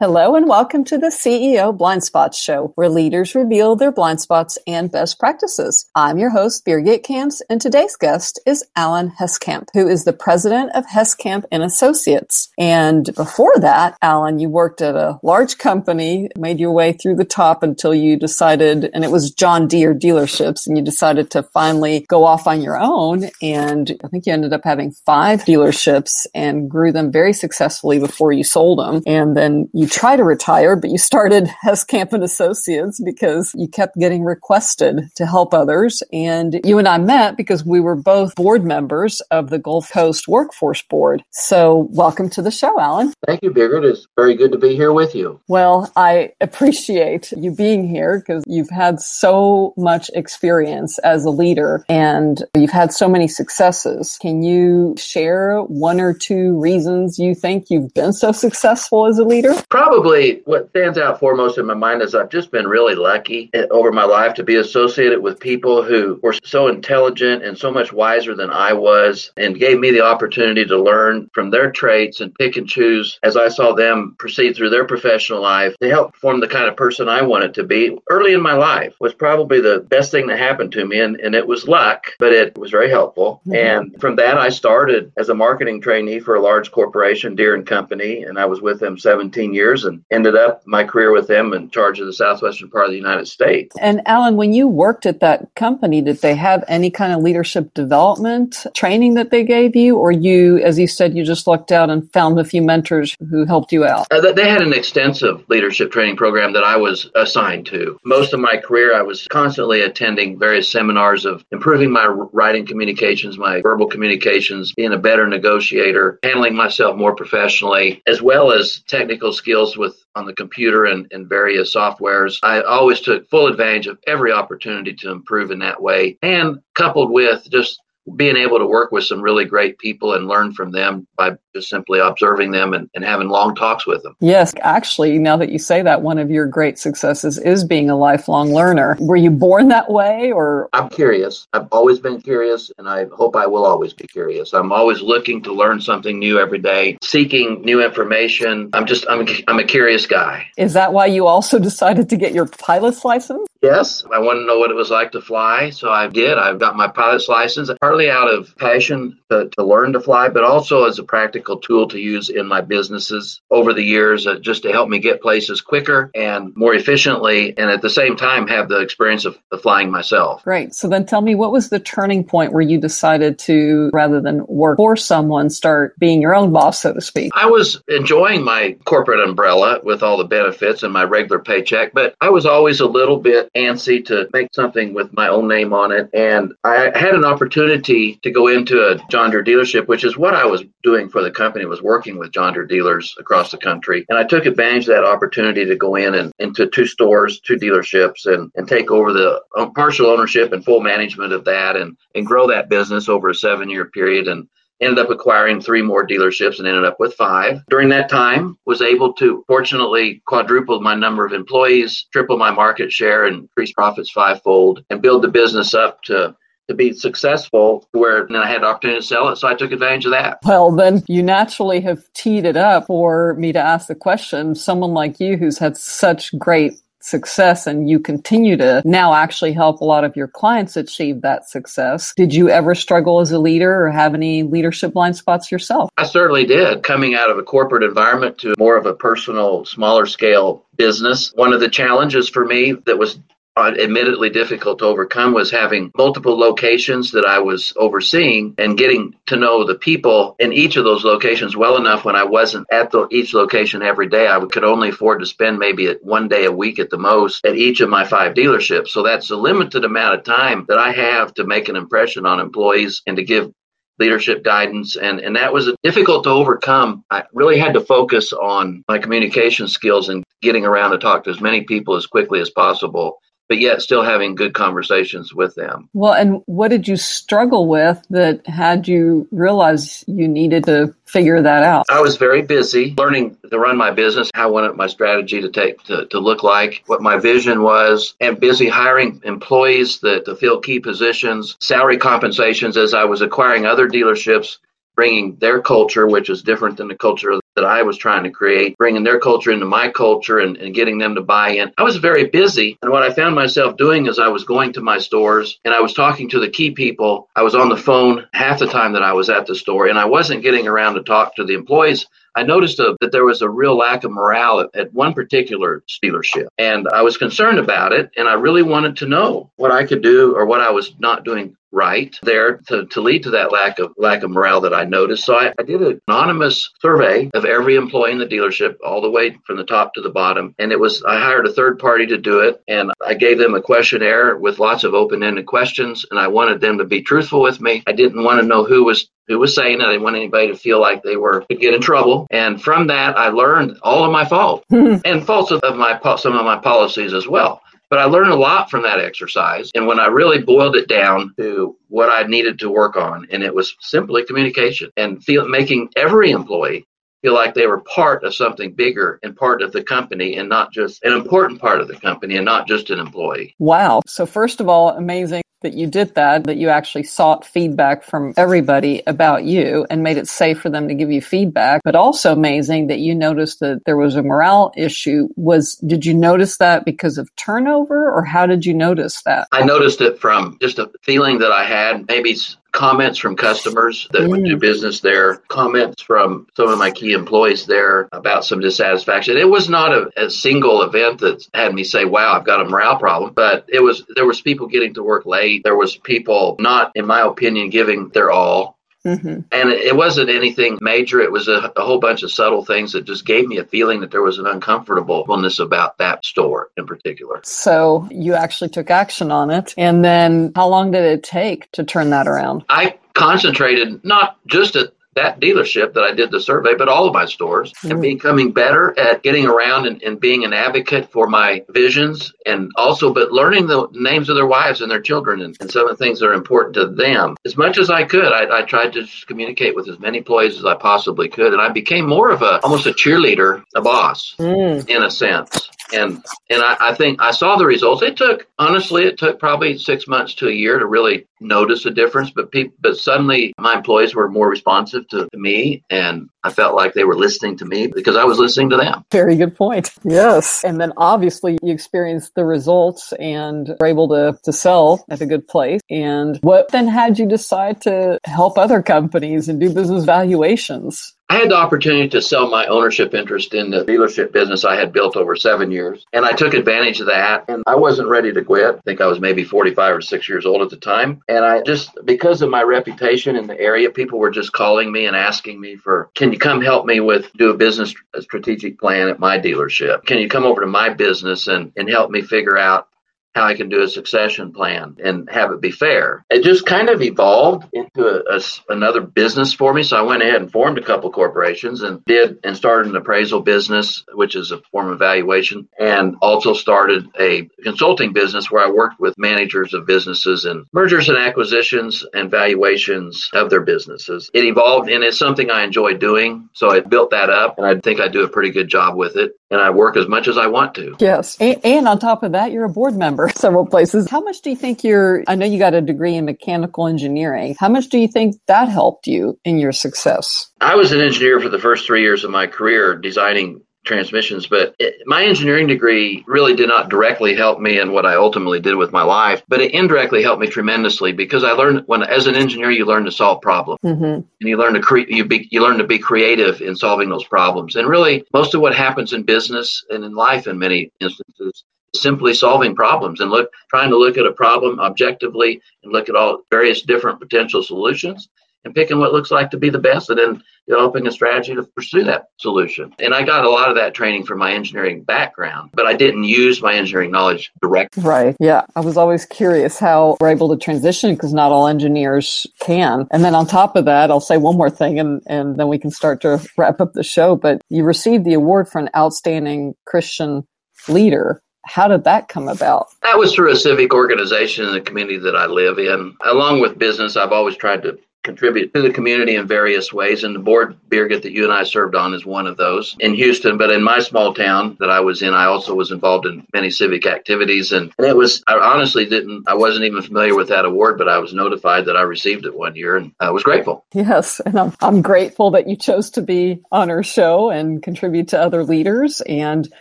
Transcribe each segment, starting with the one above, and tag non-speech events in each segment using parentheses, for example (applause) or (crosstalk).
Hello and welcome to the CEO Blind Spots Show, where leaders reveal their blind spots and best practices. I'm your host, Birgit Kamps, and today's guest is Alan Heskamp, who is the president of Heskamp and Associates. And before that, Alan, you worked at a large company, made your way through the top until you decided, and it was John Deere dealerships, and you decided to finally go off on your own. And I think you ended up having five dealerships and grew them very successfully before you sold them. And then you try to retire, but you started (laughs) Heskamp and Associates because you kept getting requested to help others. And you and I met because we were both board members of the Gulf Coast Workforce Board. So welcome to the show, Alan. Thank you, Birgit. It's very good to be here with you. Well, I appreciate you being here because you've had so much experience as a leader and you've had so many successes. Can you share one or two reasons you think you've been so successful as a leader? Probably what stands out foremost in my mind is I've just been really lucky over my life to be associated with people who were so intelligent and so much wiser than I was and gave me the opportunity to learn from their traits and pick and choose as I saw them proceed through their professional life to help form the kind of person I wanted to be. Early in my life was probably the best thing that happened to me and, and it was luck, but it was very helpful. Mm-hmm. And from that I started as a marketing trainee for a large corporation, Deere and Company, and I was with them 17 years years and ended up my career with them in charge of the southwestern part of the United States. And Alan, when you worked at that company, did they have any kind of leadership development training that they gave you? Or you, as you said, you just lucked out and found a few mentors who helped you out? Uh, they had an extensive leadership training program that I was assigned to. Most of my career, I was constantly attending various seminars of improving my writing communications, my verbal communications, being a better negotiator, handling myself more professionally, as well as technical skills skills with on the computer and, and various softwares. I always took full advantage of every opportunity to improve in that way. And coupled with just being able to work with some really great people and learn from them by just simply observing them and, and having long talks with them. Yes, actually, now that you say that, one of your great successes is being a lifelong learner. Were you born that way or? I'm curious. I've always been curious and I hope I will always be curious. I'm always looking to learn something new every day, seeking new information. I'm just, I'm, I'm a curious guy. Is that why you also (laughs) decided to get your pilot's license? Yes, I wanted to know what it was like to fly, so I did. I've got my pilot's license, partly out of passion to, to learn to fly, but also as a practical tool to use in my businesses over the years, uh, just to help me get places quicker and more efficiently, and at the same time have the experience of, of flying myself. Great. So then tell me, what was the turning point where you decided to, rather than work for someone, start being your own boss, so to speak? I was enjoying my corporate umbrella with all the benefits and my regular paycheck, but I was always a little bit antsy to make something with my own name on it. And I had an opportunity to go into a John Deere dealership, which is what I was doing for the company, was working with John Deere dealers across the country. And I took advantage of that opportunity to go in and into two stores, two dealerships, and, and take over the uh, partial ownership and full management of that and, and grow that business over a seven year period. And ended up acquiring three more dealerships and ended up with five. During that time, was able to fortunately quadruple my number of employees, triple my market share, and increase profits fivefold, and build the business up to to be successful where then I had the opportunity to sell it. So I took advantage of that. Well, then you naturally have teed it up for me to ask the question. Someone like you who's had such great success and you continue to now actually help a lot of your clients achieve that success. Did you ever struggle as a leader or have any leadership blind spots yourself? I certainly did. Coming out of a corporate environment to more of a personal, smaller scale business, one of the challenges for me that was Uh, admittedly difficult to overcome was having multiple locations that I was overseeing and getting to know the people in each of those locations well enough when I wasn't at the, each location every day. I could only afford to spend maybe one day a week at the most at each of my five dealerships. So that's a limited amount of time that I have to make an impression on employees and to give leadership guidance and and that was difficult to overcome i really had to focus on my communication skills and getting around to talk to as many people as quickly as possible but yet still having good conversations with them. Well, and what did you struggle with that had you realize you needed to figure that out? I was very busy learning to run my business, how I wanted my strategy to take to, to look like, what my vision was, and busy hiring employees that to fill key positions, salary compensations as I was acquiring other dealerships, bringing their culture, which is different than the culture that I was trying to create, bringing their culture into my culture and, and getting them to buy in. I was very busy. And what I found myself doing is I was going to my stores and I was talking to the key people. I was on the phone half the time that I was at the store and I wasn't getting around to talk to the employees. I noticed a, that there was a real lack of morale at, at, one particular dealership. And I was concerned about it. And I really wanted to know what I could do or what I was not doing right there to, to lead to that lack of lack of morale that I noticed. So I, I did an anonymous survey of every employee in the dealership all the way from the top to the bottom. And it was I hired a third party to do it and I gave them a questionnaire with lots of open-ended questions and I wanted them to be truthful with me. I didn't want to know who was who was saying that they didn't want anybody to feel like they were could get in trouble. And from that, I learned all of my faults (laughs) and faults of my some of my policies as well. But I learned a lot from that exercise. And when I really boiled it down to what I needed to work on, and it was simply communication and feel, making every employee feel like they were part of something bigger and part of the company and not just an important part of the company and not just an employee. Wow. So, first of all, amazing that you did that, that you actually sought feedback from everybody about you and made it safe for them to give you feedback. But also amazing that you noticed that there was a morale issue. Was, did you notice that because of turnover or how did you notice that? I noticed it from just a feeling that I had, maybe comments from customers that mm. would do mm. business there, comments from some of my key employees there about some dissatisfaction. It was not a, a, single event that had me say, "Wow, I've got a morale problem," but it was there was people getting to work late. There was people not, in my opinion, giving their all. Mm-hmm. And it wasn't anything major. It was a, a, whole bunch of subtle things that just gave me a feeling that there was an uncomfortableness about that store in particular. So you actually took action on it. And then how long did it take to turn that around? I concentrated not just at that dealership that I did the survey, but all of my stores mm. and becoming better at getting around and, and, being an advocate for my visions and also, but learning the names of their wives and their children and, and some of the things that are important to them. As much as I could, I, I tried to communicate with as many employees as I possibly could. And I became more of a, almost a cheerleader, a boss mm. in a sense and and I, I, think I saw the results. It took honestly, it took probably six months to a year to really notice a difference. But people, but suddenly my employees were more responsive to, to me, and I felt like they were listening to me because I was listening to them. Very good point. Yes, and then obviously you experienced the results and were able to to sell at a good place. And what then had you decide to help other companies and do business valuations? I had the opportunity to sell my ownership interest in the dealership business I had built over seven years. And I took advantage of that. And I wasn't ready to quit. I think I was maybe 45 or six years old at the time. And I just, because of my reputation in the area, people were just calling me and asking me for, can you come help me with, do a business strategic plan at my dealership? Can you come over to my business and, and help me figure out how I can do a succession plan and have it be fair. It just kind of evolved into a, a, another business for me. So I went ahead and formed a couple corporations and did and started an appraisal business, which is a form of valuation, and also started a consulting business where I worked with managers of businesses and mergers and acquisitions and valuations of their businesses. It evolved and it's something I enjoy doing. So I built that up and I think I do a pretty good job with it. And I work as much as I want to. Yes. and, and on top of that, you're a board member (laughs) several places. How much do you think you're, I know you got a degree in mechanical engineering. How much do you think that helped you in your success? I was an engineer for the first three years of my career designing transmissions, but it, my engineering degree really did not directly help me in what I ultimately did with my life, but it indirectly helped me tremendously because I learned when, as an engineer, you learn to solve problems mm-hmm. and you learn to create, you, be, you learn to be creative in solving those problems. And really, most of what happens in business and in life, in many instances, simply solving problems and look trying to look at a problem objectively and look at all various different potential solutions and picking what looks like to be the best and then developing a strategy to pursue that solution. And I got a lot of that training from my engineering background, but I didn't use my engineering knowledge directly. Right. Yeah. I was always curious how we're able to transition because not all engineers can. And then on top of that, I'll say one more thing and, and then we can start to wrap up the show. But you received the award for an outstanding Christian leader how did that come about? That was through a civic organization in the community that I live in. Along with business, I've always tried to contribute to the community in various ways. And the board, Birgit, that you and I served on is one of those in Houston. But in my small town that I was in, I also was involved in many civic activities. And, and it was, I honestly didn't, I wasn't even familiar with that award, but I was notified that I received it one year and I was grateful. Yes. And I'm, I'm grateful that you chose to be on our show and contribute to other leaders. And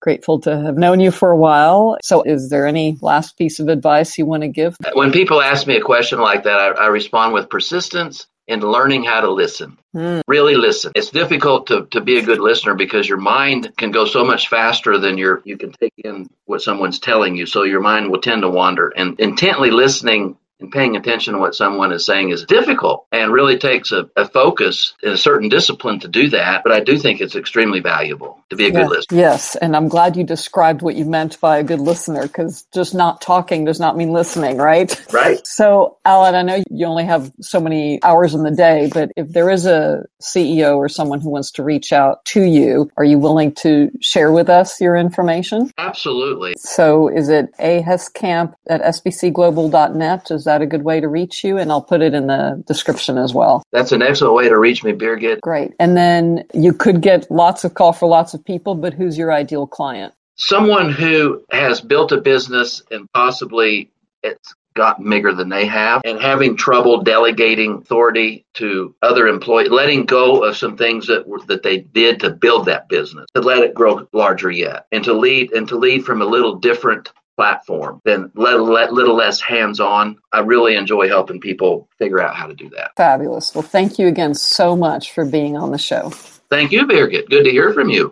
grateful to have known you for a while. So, is there any last piece of advice you want to give? When people ask me a question like that, I, I respond with persistence and learning how to listen. Mm. Really listen. It's difficult to, to be a good listener because your mind can go so much faster than your you can take in what someone's telling you. So your mind will tend to wander. And intently listening and paying attention to what someone is saying is difficult and really takes a, a focus and a certain discipline to do that. But I do think it's extremely valuable to be a good listener. Yes. And I'm glad you described what you meant by a good listener because just not talking does not mean listening, right? Right. So, Alan, I know you only have so many hours in the day, but if there is a CEO or someone who wants to reach out to you, are you willing to share with us your information? Absolutely. So, is it aheskamp at sbcglobal.net? Is that a good way to reach you? And I'll put it in the description as well. That's an excellent way to reach me, Birgit. Great. And then you could get lots of call for lots of people, but who's your ideal client? Someone who has built a business and possibly it's gotten bigger than they have and having trouble delegating authority to other employees, letting go of some things that were, that they did to build that business, to let it grow larger yet, and to lead and to lead from a little different platform, then let, let little less hands on. I really enjoy helping people figure out how to do that. Fabulous. Well, thank you again so much for being on the show. Thank you, Birgit. Good to hear from you.